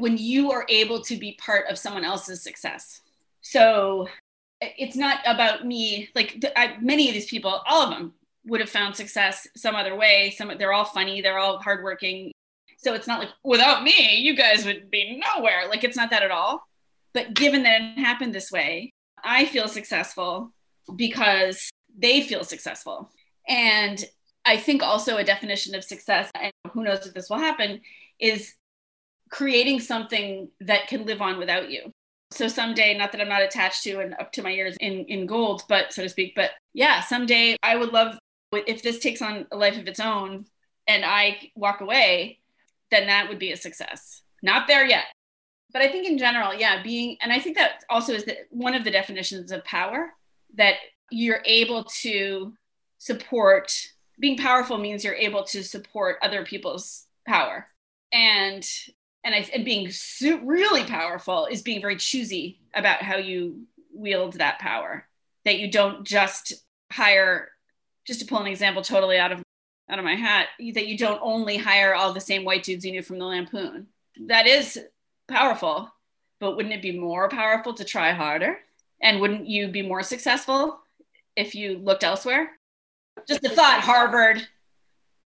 when you are able to be part of someone else's success. So it's not about me. Like I, many of these people, all of them would have found success some other way. Some they're all funny, they're all hardworking. So it's not like without me, you guys would be nowhere. Like it's not that at all. But given that it happened this way, I feel successful because they feel successful. And I think also a definition of success, and who knows if this will happen, is creating something that can live on without you. So someday, not that I'm not attached to and up to my ears in, in gold, but so to speak, but yeah, someday I would love if this takes on a life of its own and I walk away, then that would be a success. Not there yet. But I think in general, yeah, being, and I think that also is the, one of the definitions of power that you're able to support. Being powerful means you're able to support other people's power. And and I and being su- really powerful is being very choosy about how you wield that power. That you don't just hire, just to pull an example totally out of out of my hat, that you don't only hire all the same white dudes you knew from the Lampoon. That is powerful, but wouldn't it be more powerful to try harder? And wouldn't you be more successful if you looked elsewhere? Just a thought, Harvard.